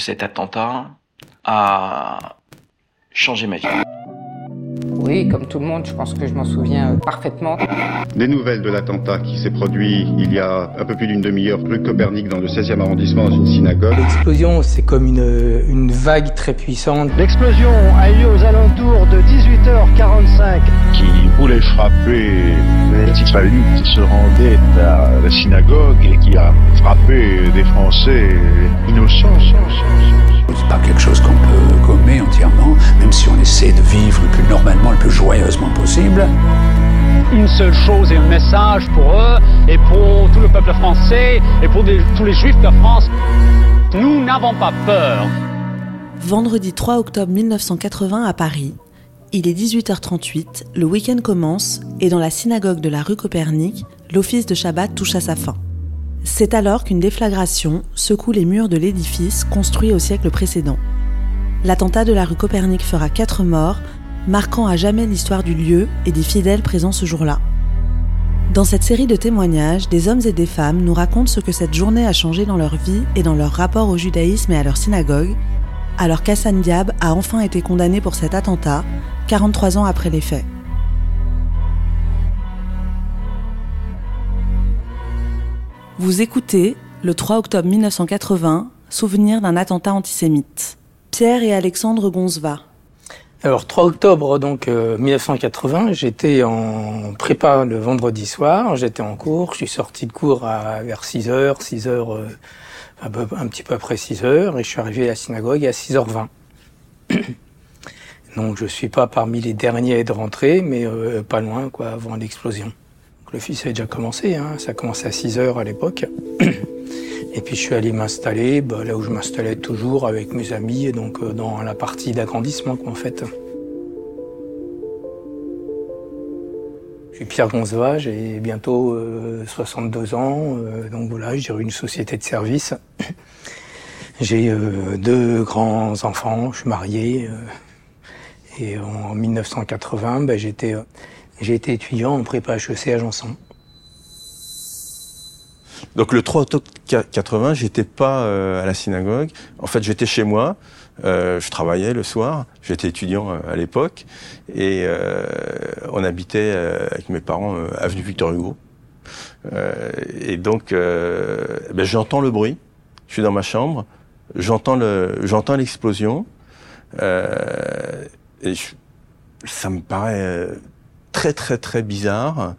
Cet attentat a changé ma vie. Oui, comme tout le monde, je pense que je m'en souviens parfaitement. Des nouvelles de l'attentat qui s'est produit il y a un peu plus d'une demi-heure rue Copernic dans le 16e arrondissement dans une synagogue. L'explosion, c'est comme une, une vague très puissante. L'explosion a eu lieu aux alentours de 18h45. Qui voulait frapper les palus qui se rendaient à la synagogue et qui a frappé des Français innocents. C'est pas quelque chose qu'on peut gommer entièrement, même si on essaie de vivre le plus normalement, le plus joyeusement possible. Une seule chose et un message pour eux et pour tout le peuple français et pour des, tous les juifs de France. Nous n'avons pas peur. Vendredi 3 octobre 1980 à Paris, il est 18h38, le week-end commence et dans la synagogue de la rue Copernic, l'office de Shabbat touche à sa fin. C'est alors qu'une déflagration secoue les murs de l'édifice construit au siècle précédent. L'attentat de la rue Copernic fera quatre morts, marquant à jamais l'histoire du lieu et des fidèles présents ce jour-là. Dans cette série de témoignages, des hommes et des femmes nous racontent ce que cette journée a changé dans leur vie et dans leur rapport au judaïsme et à leur synagogue, alors qu'Hassan Diab a enfin été condamné pour cet attentat, 43 ans après les faits. Vous écoutez, le 3 octobre 1980, Souvenir d'un attentat antisémite. Pierre et Alexandre Gonzva. Alors 3 octobre donc 1980, j'étais en prépa le vendredi soir, j'étais en cours, je suis sorti de cours vers 6h, 6h, un, petit peu après 6h, et je suis arrivé à la synagogue à 6h20. donc je suis pas parmi les derniers être rentré, mais euh, pas loin quoi, avant l'explosion. Le fils avait déjà commencé, hein, ça a commencé à 6h à l'époque. Et puis je suis allé m'installer bah, là où je m'installais toujours avec mes amis, donc euh, dans la partie d'agrandissement en fait. Suis Pierre Gonzva, j'ai bientôt euh, 62 ans, euh, donc voilà, j'ai une société de service. J'ai euh, deux grands enfants, je suis marié. euh, et en 1980, bah, j'étais, j'ai été étudiant en prépa HEC à Janson. Donc le 3 octobre 80, j'étais pas euh, à la synagogue. En fait, j'étais chez moi. Euh, je travaillais le soir. J'étais étudiant euh, à l'époque et euh, on habitait avec mes parents avenue Victor Hugo. Et donc, ben, j'entends le bruit. Je suis dans ma chambre. J'entends le, j'entends l'explosion. Et ça me paraît très très très bizarre.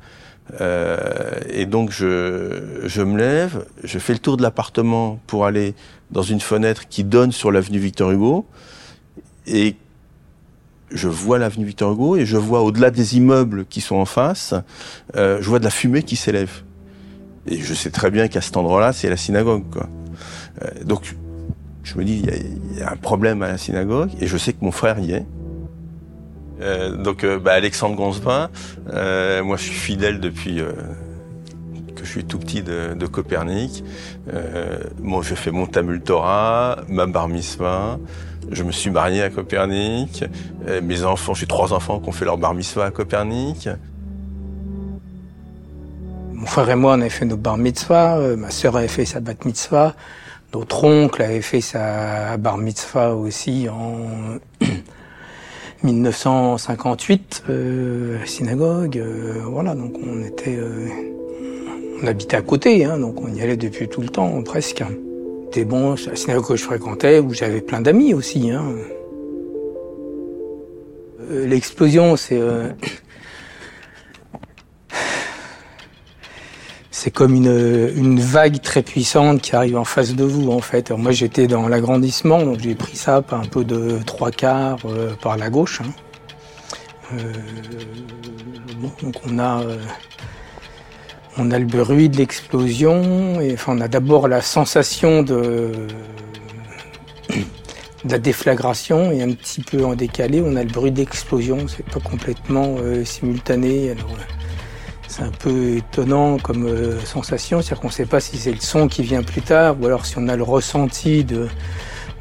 Euh, et donc je, je me lève, je fais le tour de l'appartement pour aller dans une fenêtre qui donne sur l'avenue Victor Hugo. Et je vois l'avenue Victor Hugo et je vois au-delà des immeubles qui sont en face, euh, je vois de la fumée qui s'élève. Et je sais très bien qu'à cet endroit-là, c'est la synagogue. Quoi. Euh, donc je me dis, il y, y a un problème à la synagogue et je sais que mon frère y est. Euh, donc euh, bah, Alexandre Gonzepin, euh, moi je suis fidèle depuis que je suis tout petit de, Copernic. Bon, j'ai fait mon Tamul Torah, ma bar mitzvah. Je me suis marié à Copernic. Mes enfants, j'ai trois enfants qui ont fait leur bar mitzvah à Copernic. Mon frère et moi, on avait fait nos bar mitzvah, ma sœur avait fait sa bat mitzvah, notre oncle avait fait sa bar mitzvah aussi en 1958, euh, synagogue. euh, voilà, donc on était, euh, on habitait à côté, hein, donc on y allait depuis tout le temps, presque. C'était bon, la synagogue que je fréquentais, où j'avais plein d'amis aussi. Hein. Euh, L'explosion, c'est c'est comme une, vague très puissante qui arrive en face de vous en fait. Moi j'étais dans l'agrandissement, donc j'ai pris ça par un peu de trois quarts euh, par la gauche. hein. Euh, donc on a, euh, on a le bruit de l'explosion, enfin on a d'abord la sensation de, la déflagration et un petit peu en décalé, on a le bruit d'explosion. C'est pas complètement simultané. C'est un peu étonnant comme euh, sensation, c'est-à-dire qu'on ne sait pas si c'est le son qui vient plus tard ou alors si on a le ressenti de,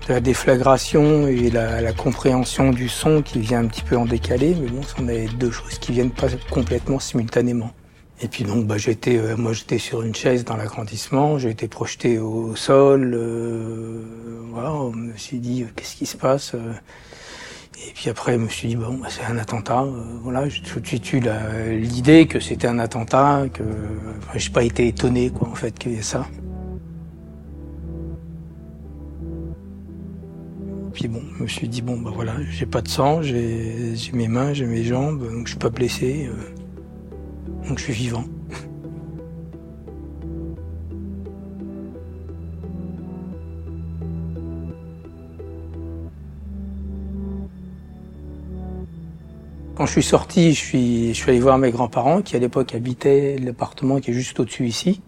la déflagration et la, compréhension du son qui vient un petit peu en décalé, mais bon, on a deux choses qui viennent pas complètement simultanément. Et puis donc, bah, j'étais, euh, moi, j'étais sur une chaise dans l'agrandissement, j'ai été projeté au sol, euh, voilà, je me suis dit, qu'est-ce qui se passe Et puis après, je me suis dit, bon, bah, c'est un attentat. voilà, j'ai tout de suite eu l'idée que c'était un attentat, que enfin, j'ai pas été étonné, quoi, en fait, qu'il y ait ça. Puis bon, je me suis dit, bon, bah voilà, j'ai pas de sang, j'ai mes mains, j'ai mes jambes, donc je suis pas blessé, donc je suis vivant. Quand je suis sorti, je suis, je suis allé voir mes grands-parents qui à l'époque habitaient l'appartement qui est juste au-dessus ici.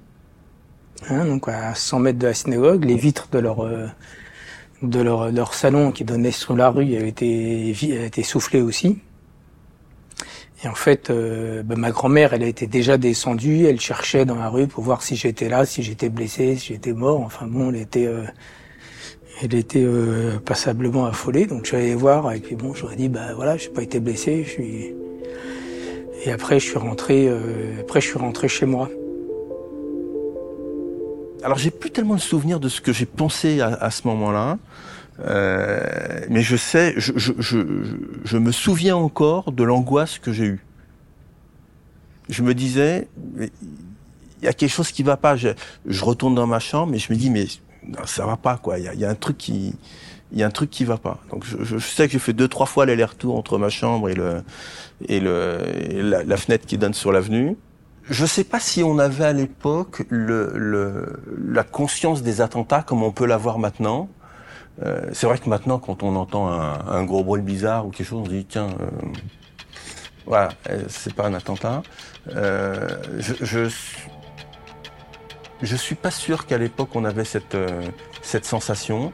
Hein, donc à 100 mètres de la synagogue, les vitres de leur euh, de leur, leur, salon qui donnait sur la rue avaient été, été soufflées aussi. Et en fait, euh, ben, ma grand-mère, elle été déjà descendue, elle cherchait dans la rue pour voir si j'étais là, si j'étais blessé, si j'étais mort. Enfin bon, elle était euh, elle était euh, passablement affolée, donc je suis allé voir et puis bon, j'aurais dit bah voilà, j'ai pas été blessé, je suis et après je suis rentré euh, après je suis rentré chez moi. Alors j'ai plus tellement de souvenirs de ce que j'ai pensé à, ce moment-là, euh, mais je sais, je, me souviens encore de l'angoisse que j'ai eue. Je me disais, il y a quelque chose qui va pas. Je, je retourne dans ma chambre et je me dis mais non, ça va pas quoi. Il y a, un truc qui, il y a un truc qui va pas. Donc je, sais que j'ai fait deux trois fois l'aller-retour entre ma chambre et le et le la, fenêtre qui donne sur l'avenue. Je sais pas si on avait à l'époque le, la conscience des attentats comme on peut l'avoir maintenant. Euh, c'est vrai que maintenant, quand on entend un, gros bruit bizarre ou quelque chose, on se dit tiens, euh, voilà, euh, c'est pas un attentat. Euh, je je suis pas sûr qu'à l'époque on avait cette euh, cette sensation,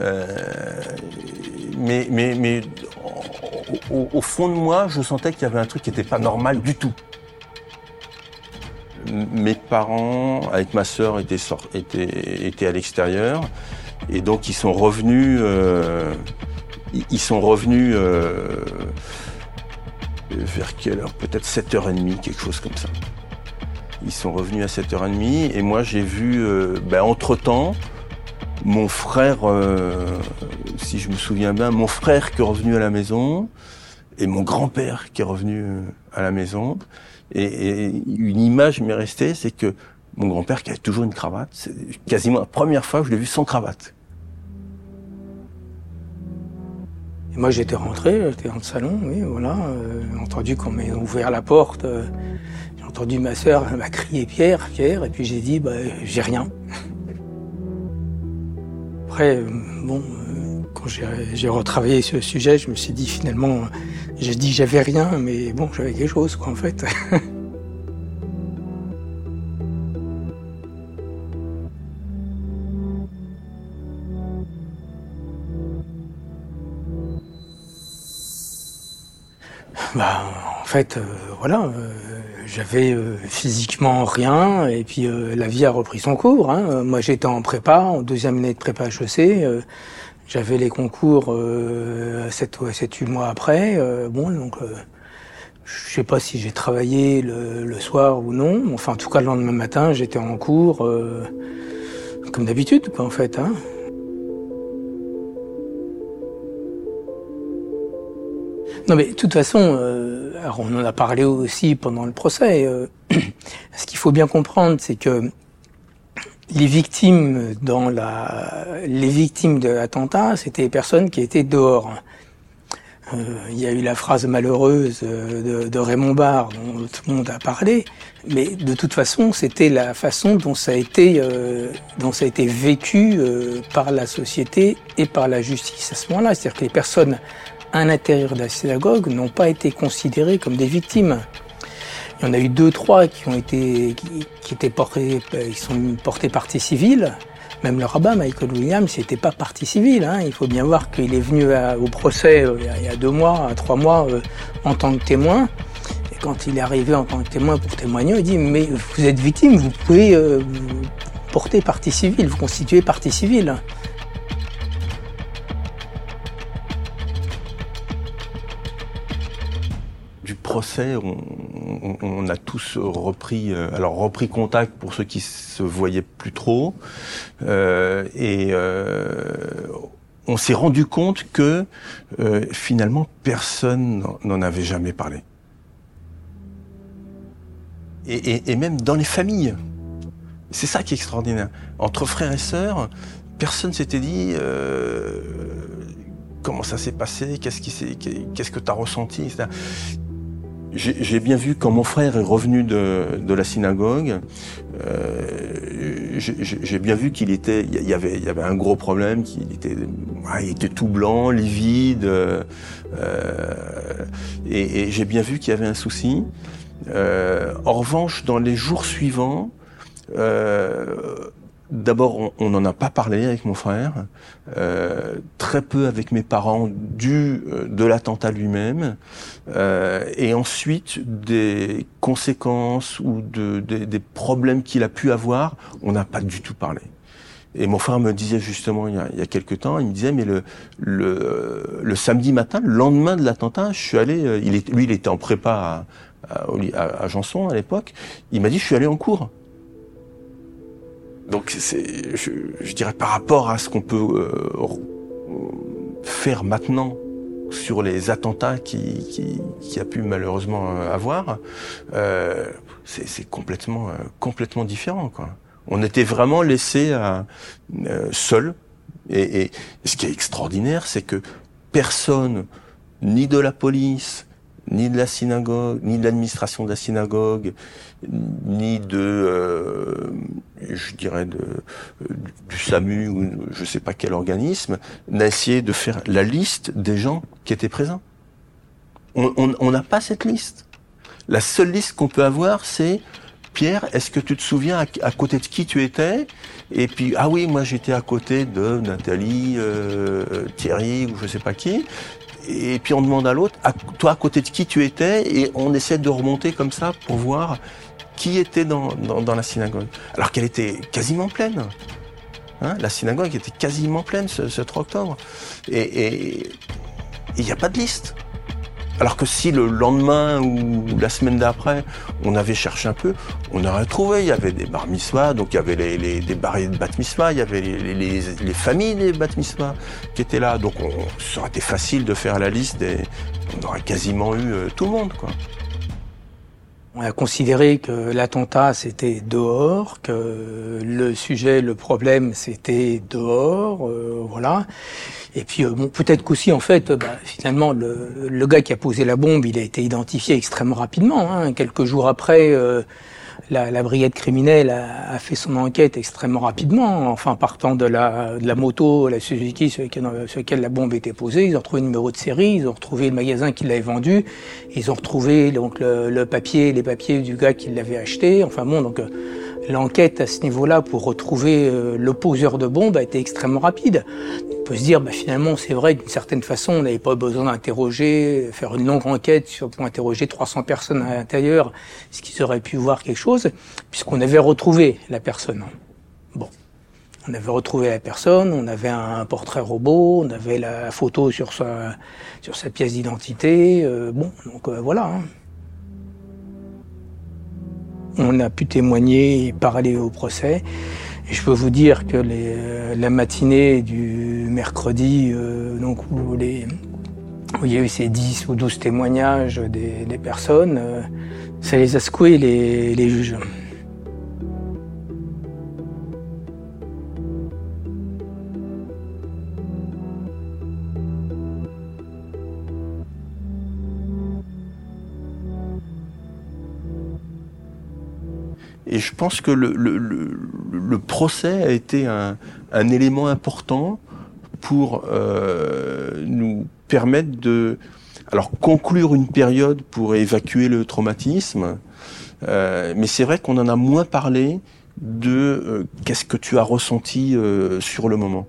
euh, mais mais mais au, fond de moi, je sentais qu'il y avait un truc qui n'était pas normal du tout. Mes parents, avec ma sœur, étaient étaient à l'extérieur et donc ils sont revenus. Euh, ils sont revenus vers quelle heure? Peut-être 7h30, quelque chose comme ça. Ils sont revenus à 7h30 et moi j'ai vu, euh, ben, entre-temps, mon frère, euh, si je me souviens bien, mon frère qui est revenu à la maison et mon grand-père qui est revenu euh, à la maison. Et, une image m'est restée, c'est que mon grand-père qui avait toujours une cravate, c'est quasiment la première fois que je l'ai vu sans cravate. Et moi j'étais rentré, j'étais dans le salon, oui, voilà, euh, entendu qu'on m'a ouvert la porte. Euh, entendu ma sœur, m'a crié Pierre, Pierre, et puis j'ai dit, bah, j'ai rien. Après, bon, quand j'ai retravaillé ce sujet, je me suis dit finalement, j'ai dit j'avais rien, mais bon, j'avais quelque chose, quoi, en fait. bah, en fait, euh, voilà, euh, j'avais euh, physiquement rien, et puis la vie a repris son cours. Hein. Moi, j'étais en prépa, en deuxième année de prépa HEC. j'avais les concours euh, 7 ou 8 mois après. bon, donc, je sais pas si j'ai travaillé le, le, soir ou non. Enfin, en tout cas, le lendemain matin, j'étais en cours, comme d'habitude, quoi, en fait. Hein. Non, mais de toute façon, euh, alors on en a parlé aussi pendant le procès. Euh, ce qu'il faut bien comprendre, c'est que les victimes dans la, les victimes de l'attentat, c'était des personnes qui étaient dehors. Euh, il y a eu la phrase malheureuse de, de, Raymond Barre dont tout le monde a parlé, mais de toute façon, c'était la façon dont ça a été, euh, dont ça a été vécu euh, par la société et par la justice à ce moment-là. C'est-à-dire que les personnes à l'intérieur de la synagogue n'ont pas été considérés comme des victimes. Il y en a eu deux, trois qui ont été, qui, étaient portés, ils sont portés partie civile. Même le rabbin Michael Williams n'était pas partie civile. Hein. Il faut bien voir qu'il est venu au procès euh, il y a deux mois, trois mois, euh, en tant que témoin. Et quand il est arrivé en tant que témoin pour témoigner, il dit mais vous êtes victime, vous pouvez euh, porter partie civile, vous constituer partie civile. On, a tous repris, alors repris contact pour ceux qui se voyaient plus trop. Euh, et euh, on s'est rendu compte que euh, finalement personne n'en avait jamais parlé. Et, même dans les familles. C'est ça qui est extraordinaire. Entre frères et sœurs, personne s'était dit euh, comment ça s'est passé, qu'est-ce qu'est-ce que tu as ressenti, etc. J'ai bien vu quand mon frère est revenu de, de la synagogue, euh, j'ai bien vu qu'il était, il y avait, il y avait un gros problème, qu'il était, il était tout blanc, livide, euh, et, et j'ai bien vu qu'il y avait un souci. Euh, en revanche, dans les jours suivants, euh, D'abord, on n'en a pas parlé avec mon frère, euh, très peu avec mes parents dû euh, de l'attentat lui-même, euh, et ensuite des conséquences ou de, de des problèmes qu'il a pu avoir, on n'a pas du tout parlé. Et mon frère me disait justement il y a, il y a quelques temps, il me disait mais le, le, le samedi matin, le lendemain de l'attentat, je suis allé, euh, il est, lui il était en prépa à, à, à, à Janson à l'époque, il m'a dit je suis allé en cours. Donc c'est, je, je, dirais par rapport à ce qu'on peut euh, faire maintenant sur les attentats qui, qui, qui a pu malheureusement euh, avoir, euh, c'est complètement, euh, complètement différent. Quoi. On était vraiment laissé euh, seul. Et, et ce qui est extraordinaire, c'est que personne, ni de la police, ni de la synagogue, ni de l'administration de la synagogue, ni de, euh, je dirais, du SAMU ou je sais pas quel organisme, n'a essayé de faire la liste des gens qui étaient présents. On n'a pas cette liste. La seule liste qu'on peut avoir, c'est Pierre, est-ce que tu te souviens à, côté de qui tu étais? Et puis ah oui, moi j'étais à côté de Nathalie, euh, Thierry ou je sais pas qui et puis on demande à l'autre, toi à côté de qui tu étais, et on essaie de remonter comme ça pour voir qui était dans, la synagogue. Alors qu'elle était quasiment pleine. Hein la synagogue était quasiment pleine ce 3 octobre. Et il n'y a pas de liste. Alors que si le lendemain ou la semaine d'après, on avait cherché un peu, on aurait trouvé. Il y avait des bar mitzvahs, donc il y avait les, des de bat il y avait les, les, les familles des bat qui étaient là. Donc on, ça aurait été facile de faire la liste des. On aurait quasiment eu euh, tout le monde, quoi. On a considéré que l'attentat c'était dehors, que le sujet, le problème c'était dehors, euh, voilà. Et puis euh, bon, peut-être qu'aussi en fait, bah, finalement, le, gars qui a posé la bombe, il a été identifié extrêmement rapidement. Hein. Quelques jours après, euh, la, la, brigade criminelle a, a, fait son enquête extrêmement rapidement. Enfin, partant de la, de la moto, la Suzuki sur laquelle, la bombe était posée, ils ont retrouvé le numéro de série, ils ont retrouvé le magasin qui l'avait vendu, ils ont retrouvé donc le, le, papier, les papiers du gars qui l'avait acheté. Enfin bon, donc l'enquête à ce niveau-là pour retrouver euh, le poseur de bombe a été extrêmement rapide. On peut se dire, bah, finalement, c'est vrai, d'une certaine façon, on n'avait pas besoin d'interroger, faire une longue enquête pour interroger 300 personnes à l'intérieur, ce qui aurait pu voir quelque chose, puisqu'on avait retrouvé la personne. Bon. On avait retrouvé la personne, on avait un portrait robot, on avait la photo sur sa, sur sa pièce d'identité. Euh, bon, donc euh, voilà. Hein. On a pu témoigner et parler au procès. Et je peux vous dire que la matinée du mercredi, euh, donc où, il y a eu ces 10 ou 12 témoignages des, personnes, euh, ça les a secoués les juges. Et je pense que le, procès a été un, élément important pour euh, nous permettre de alors conclure une période pour évacuer le traumatisme. Euh, mais c'est vrai qu'on en a moins parlé de euh, qu'est-ce que tu as ressenti sur le moment.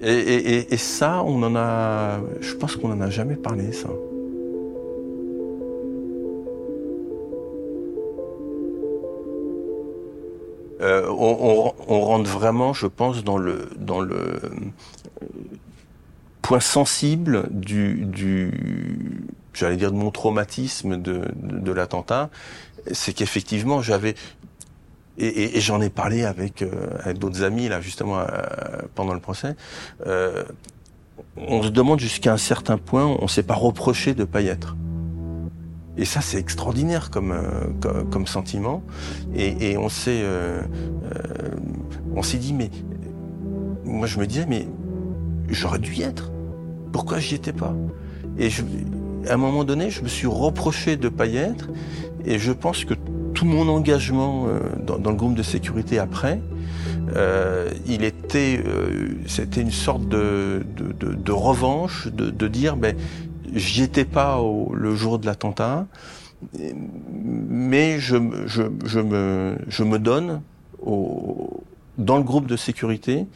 Et, et, et, ça, on en a, je pense qu'on en a jamais parlé, ça. On, on, rentre vraiment, je pense, dans le, point sensible du, j'allais dire de mon traumatisme de, l'attentat, c'est qu'effectivement j'avais et, j'en ai parlé avec, euh, avec d'autres amis là justement euh, pendant le procès. Euh, on se demande jusqu'à un certain point, on ne s'est pas reproché de pas y être. Et ça, c'est extraordinaire comme, comme, comme, sentiment. Et, et on s'est, on s'est dit, mais moi, je me disais, mais j'aurais dû y être. Pourquoi j'y étais pas? Et à un moment donné, je me suis reproché de pas y être. Et je pense que tout mon engagement euh, dans, le groupe de sécurité après, euh, il était, euh, c'était une sorte de, de, de, revanche, de, de, dire, ben, j'y étais pas au, le jour de l'attentat, mais je, je, je, me, je me donne au, dans le groupe de sécurité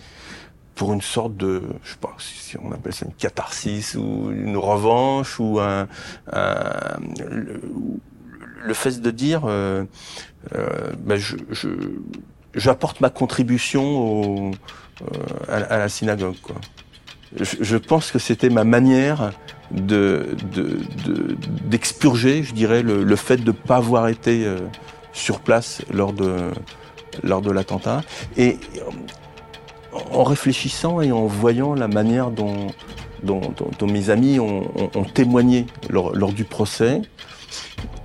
pour une sorte de, je sais pas si on appelle ça une catharsis ou une revanche ou un, un le, le, fait de dire, euh, euh, ben je, je, j'apporte ma contribution au, euh, à, à, la synagogue. Quoi. Je, pense que c'était ma manière de, de, de d'expurger, je dirais, le, fait de ne pas avoir été euh, sur place lors de lors de l'attentat. Et en réfléchissant et en voyant la manière dont, mes amis ont, témoigné lors, du procès,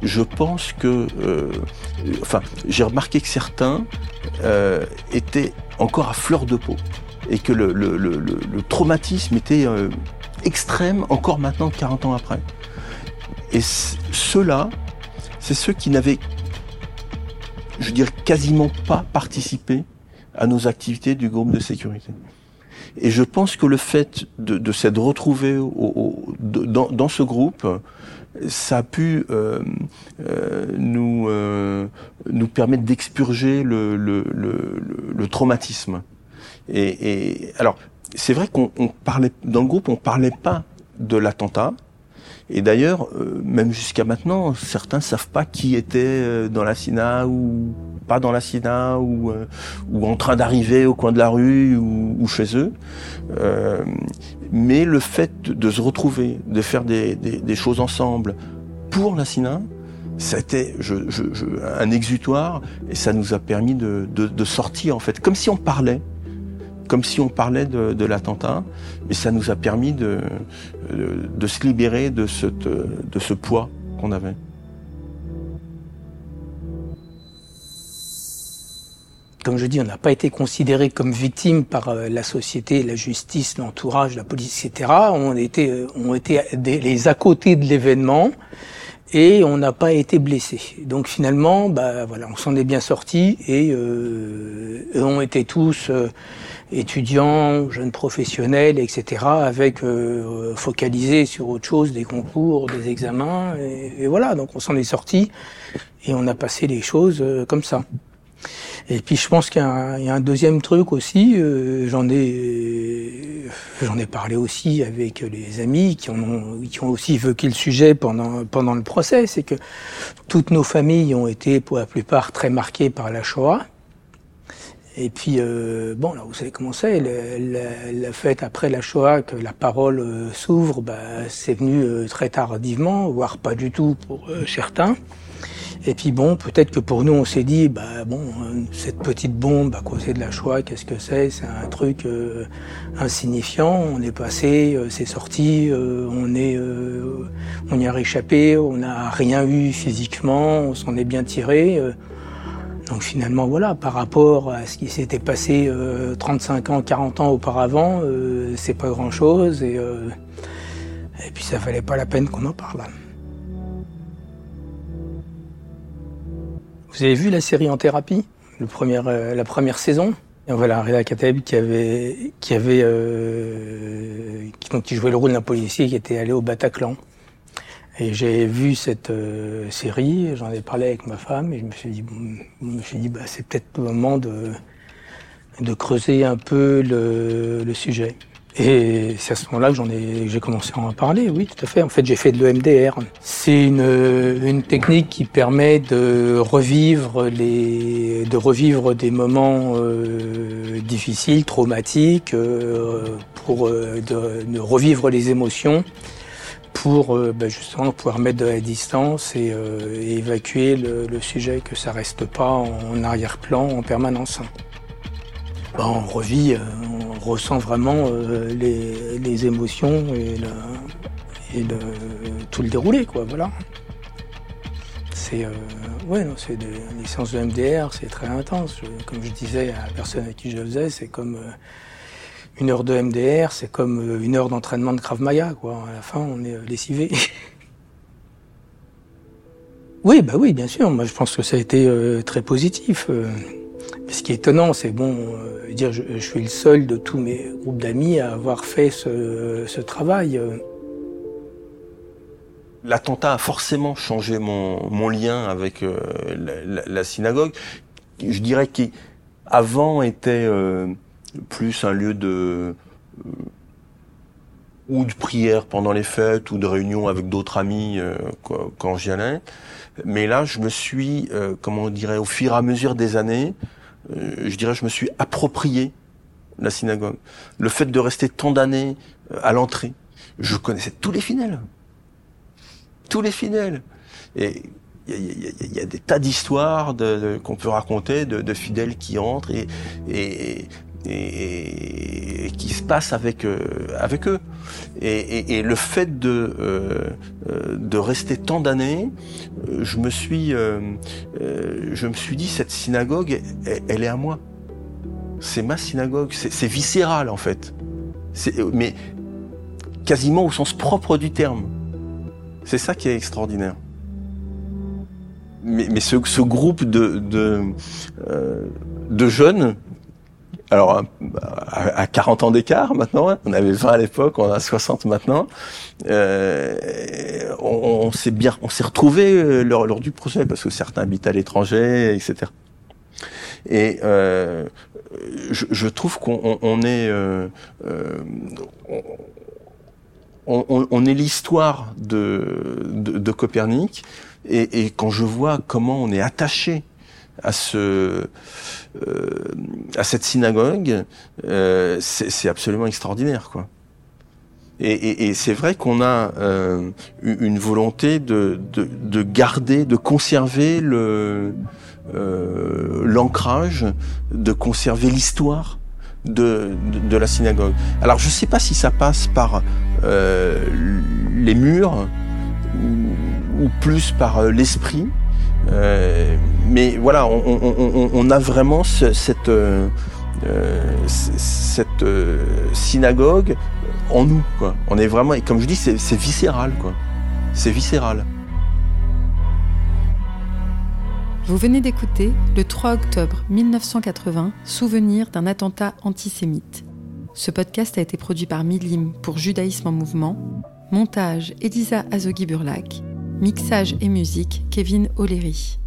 je pense que, euh, enfin, j'ai remarqué que certains euh, étaient encore à fleur de peau et que le, le, le, le traumatisme était euh, extrême encore maintenant 40 ans après. Et ceux-là, c'est ceux qui n'avaient, je dire, quasiment pas participé à nos activités du groupe de sécurité. Et je pense que le fait de, de s'être retrouvé au, au, dans, dans, ce groupe, ça a pu euh, euh, nous euh, nous permettre d'expurger le, le, le, le, traumatisme. Et, et alors, c'est vrai qu'on parlait dans le groupe, on parlait pas de l'attentat. Et d'ailleurs, euh, même jusqu'à maintenant, certains savent pas qui était euh, dans la SINA ou pas dans la SINA ou, euh, ou en train d'arriver au coin de la rue ou, ou chez eux. Euh, mais le fait de se retrouver, de faire des, des, des choses ensemble pour la SINA, c'était je, je, je, un exutoire et ça nous a permis de, de, de, sortir en fait, comme si on parlait, comme si on parlait de, l'attentat, et ça nous a permis de, se libérer de, ce poids qu'on avait. comme je dis, on n'a pas été considéré comme victime par euh, la société, la justice, l'entourage, la police, etc. On était, on était des, les à côté de l'événement et on n'a pas été blessé. Donc finalement, bah voilà, on s'en est bien sorti et euh, on était tous euh, étudiants, jeunes professionnels, etc. Avec euh, focalisés sur autre chose, des concours, des examens et, et voilà. Donc on s'en est sorti et on a passé les choses euh, comme ça. Et puis je pense qu'il y, a un deuxième truc aussi, euh, j'en ai j'en ai parlé aussi avec les amis qui ont qui ont aussi évoqué le sujet pendant pendant le procès, c'est que toutes nos familles ont été pour la plupart très marquées par la Shoah. Et puis euh, bon là vous savez comment c'est, le, le, fait après la Shoah que la parole euh, s'ouvre, bah, c'est venu euh, très tardivement, voire pas du tout pour euh, certains. Et puis bon, peut-être que pour nous, on s'est dit, bah bon, cette petite bombe à cause de la Shoah, qu'est-ce que c'est? C'est un truc euh, insignifiant. On est passé, euh, c'est sorti, euh, on y a réchappé, on n'a rien eu physiquement, on s'en est bien tiré. donc finalement, voilà, par rapport à ce qui s'était passé 35 ans, 40 ans auparavant, c'est pas grand-chose. Et, et puis ça valait pas la peine qu'on en parle. Vous avez vu la série En thérapie, euh, la première saison? Et Reda Kateb qui avait, euh, qui, jouait le rôle d'un policier qui était allé au Bataclan. Et j'ai vu cette euh, série, j'en ai parlé avec ma femme et je me suis dit, bah, c'est peut-être le moment de, creuser un peu le sujet. Et c'est à ce moment-là que j'ai commencé à en parler. Oui, tout à fait. En fait, j'ai fait de l'EMDR. C'est une, une technique qui permet de revivre les, de revivre des moments euh, difficiles, traumatiques, euh, pour euh, de, revivre les émotions, pour euh, bah, justement pouvoir mettre de la distance et, euh, évacuer le, le, sujet, que ça reste pas en arrière-plan en permanence. Bah, on revit, euh, on ressent vraiment les, les, émotions et, le, tout le déroulé, quoi, voilà. C'est ouais, c'est des, des séances de MDR, c'est très intense. comme je disais à la personne avec qui je le faisais, c'est comme une heure de MDR, c'est comme euh, une heure d'entraînement de Krav Maga, quoi. À la fin, on est euh, lessivé. oui, bah oui, bien sûr. Moi, je pense que ça a été euh, très positif. Ce qui est étonnant, c'est bon, dire, je, suis le seul de tous mes groupes d'amis à avoir fait ce, travail. L'attentat a forcément changé mon, lien avec la, la, synagogue. Je dirais qu'avant était plus un lieu de euh, ou de prière pendant les fêtes ou de réunion avec d'autres amis euh, quand j'y allais. Mais là, je me suis, euh, comment on dirait, au fur et à mesure des années, je dirais, je me suis approprié la synagogue. Le fait de rester tant d'années à l'entrée, je connaissais tous les fidèles, tous les fidèles. Et il y, a, des tas d'histoires qu'on peut raconter de, fidèles qui entrent et, et, qui se passe avec euh, avec eux. Et, le fait de euh, euh, de rester tant d'années, je me suis je me suis dit cette synagogue, elle, est à moi. C'est ma synagogue, c'est viscéral en fait. Mais quasiment au sens propre du terme. C'est ça qui est extraordinaire. Mais, mais ce, ce, groupe de, de, de jeunes alors à 40 ans d'écart maintenant, hein. on avait 20 à l'époque, on a 60 maintenant. Euh, on, s'est bien, on s'est retrouvé euh, lors, du projet parce que certains habitent à l'étranger, etc. Et euh, je, trouve qu'on on est, on, est l'histoire de, Copernic. Et, quand je vois comment on est attaché à ce euh, à cette synagogue, euh, c'est absolument extraordinaire, quoi. Et, et, et c'est vrai qu'on a euh, une volonté de, de, de, garder, de conserver le euh, l'ancrage, de conserver l'histoire de, de, de, la synagogue. Alors je sais pas si ça passe par euh, les murs ou, ou plus par euh, l'esprit. Euh, mais voilà, on, a vraiment ce, cette, euh, cette euh, synagogue en nous. On est vraiment, et comme je dis, c'est viscéral. C'est viscéral. Vous venez d'écouter le 3 octobre 1980, souvenir d'un attentat antisémite. Ce podcast a été produit par Milim pour Judaïsme en mouvement. Montage Elisa Azogi-Burlac. Mixage et musique, Kevin O'Leary.